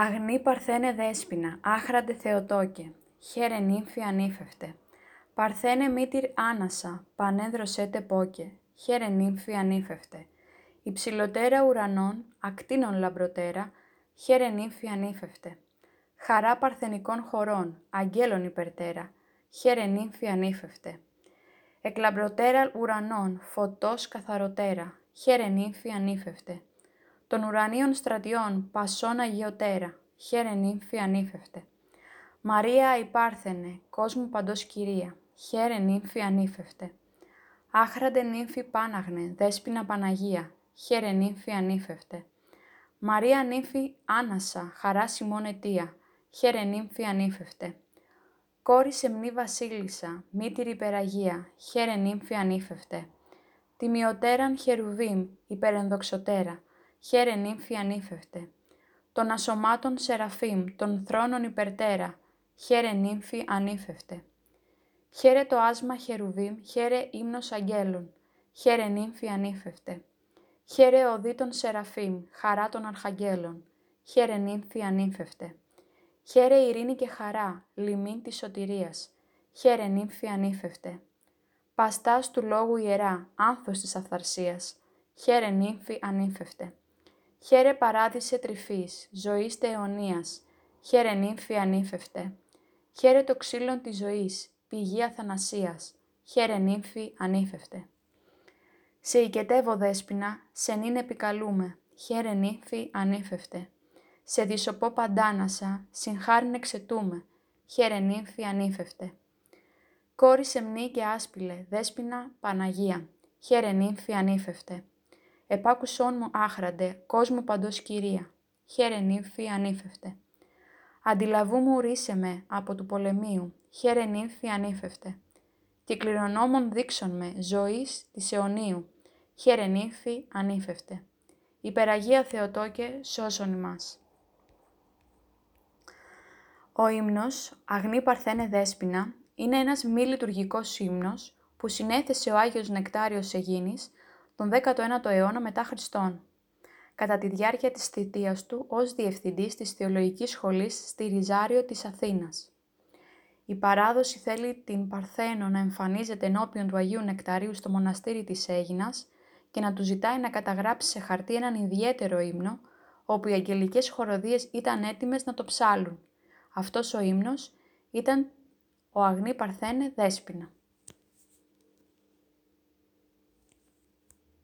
Αγνή Παρθένε Δέσποινα, άχραντε Θεοτόκε, χαίρε νύμφη ανήφευτε. Παρθένε μήτυρ άνασα, πανέδροσέ τε πόκε, χαίρε νύμφη ανήφευτε. Υψηλοτέρα ουρανών, ακτίνων λαμπροτέρα, χαίρε νύμφη ανήφευτε. Χαρά παρθενικών χωρών, αγγέλων υπερτέρα, χαίρε νύμφη ανήφευτε. Εκλαμπροτέρα ουρανών, φωτός καθαροτέρα, χαίρε νύμφη ανήφευτε των ουρανίων στρατιών, πασόν αγιωτέρα, χαίρε νύμφη ανήφευτε. Μαρία υπάρθενε, κόσμου παντός κυρία, χαίρε νύμφη ανήφευτε. Άχραντε νύμφη πάναγνε, δέσποινα Παναγία, χαίρε νύμφη ανήφευτε. Μαρία νύμφη άνασα, χαρά σημών αιτία, χαίρε νύμφη ανήφευτε. Κόρη σεμνή βασίλισσα, μήτηρη υπεραγία, χαίρε νύμφη ανήφευτε. Τιμιωτέραν χερουβίμ, υπερενδοξωτέρα, χαίρε νύμφη ανήφευτε. Των ασωμάτων Σεραφείμ, των θρόνων υπερτέρα, χαίρε νύμφη ανήφευτε. Χαίρε το άσμα χερουβίμ, χαίρε ύμνος αγγέλων, χαίρε νύμφη ανήφευτε. Χαίρε οδή των Σεραφείμ, χαρά των αρχαγγέλων, χαίρε νύμφη ανήφευτε. Χαίρε ειρήνη και χαρά, λιμήν της σωτηρίας, χαίρε νύμφη ανήφευτε. Παστάς του λόγου ιερά, άνθος της αυθαρσίας, χαίρε νύμφη ανήφευτε. Χαίρε παράδεισε τρυφής, ζωής αιωνίας, χαίρε νύμφη ανήφευτε. Χαίρε το ξύλο της ζωής, πηγή αθανασίας, χαίρε νύμφη ανήφευτε. Σε οικετεύω δέσποινα, σε νυν επικαλούμε, χαίρε νύμφη ανήφευτε. Σε δισοπό παντάνασα, συγχάριν εξετούμε, χαίρε νύμφη ανήφευτε. Κόρη σεμνή και άσπηλε, δέσποινα Παναγία, χαίρε νύμφη ανήφευτε. Επάκουσόν μου άχραντε, κόσμο παντός κυρία, χαίρε νύμφη ανήφευτε. Αντιλαβού μου ρίσε με από του πολεμίου, χαίρε νύμφη ανήφευτε. Τι κληρονόμων δείξον με, ζωής της αιωνίου, χαίρε νύμφη ανήφευτε. Υπεραγία Θεοτόκε, σώσον ημάς. Ο ύμνος «Αγνή Παρθένε Δέσποινα» είναι ένας μη λειτουργικός ύμνος που συνέθεσε ο Άγιος Νεκτάριος Αιγίνης τον 19ο αιώνα μετά Χριστόν, κατά τη διάρκεια της θητείας του ως διευθυντής της Θεολογικής Σχολής στη Ριζάριο της Αθήνας. Η παράδοση θέλει την Παρθένο να εμφανίζεται ενώπιον του Αγίου Νεκταρίου στο μοναστήρι της Αίγινας και να του ζητάει να καταγράψει σε χαρτί έναν ιδιαίτερο ύμνο, όπου οι αγγελικές χοροδίες ήταν έτοιμες να το ψάλουν. Αυτός ο ύμνος ήταν «Ο Αγνή Παρθένε Δέσποινα».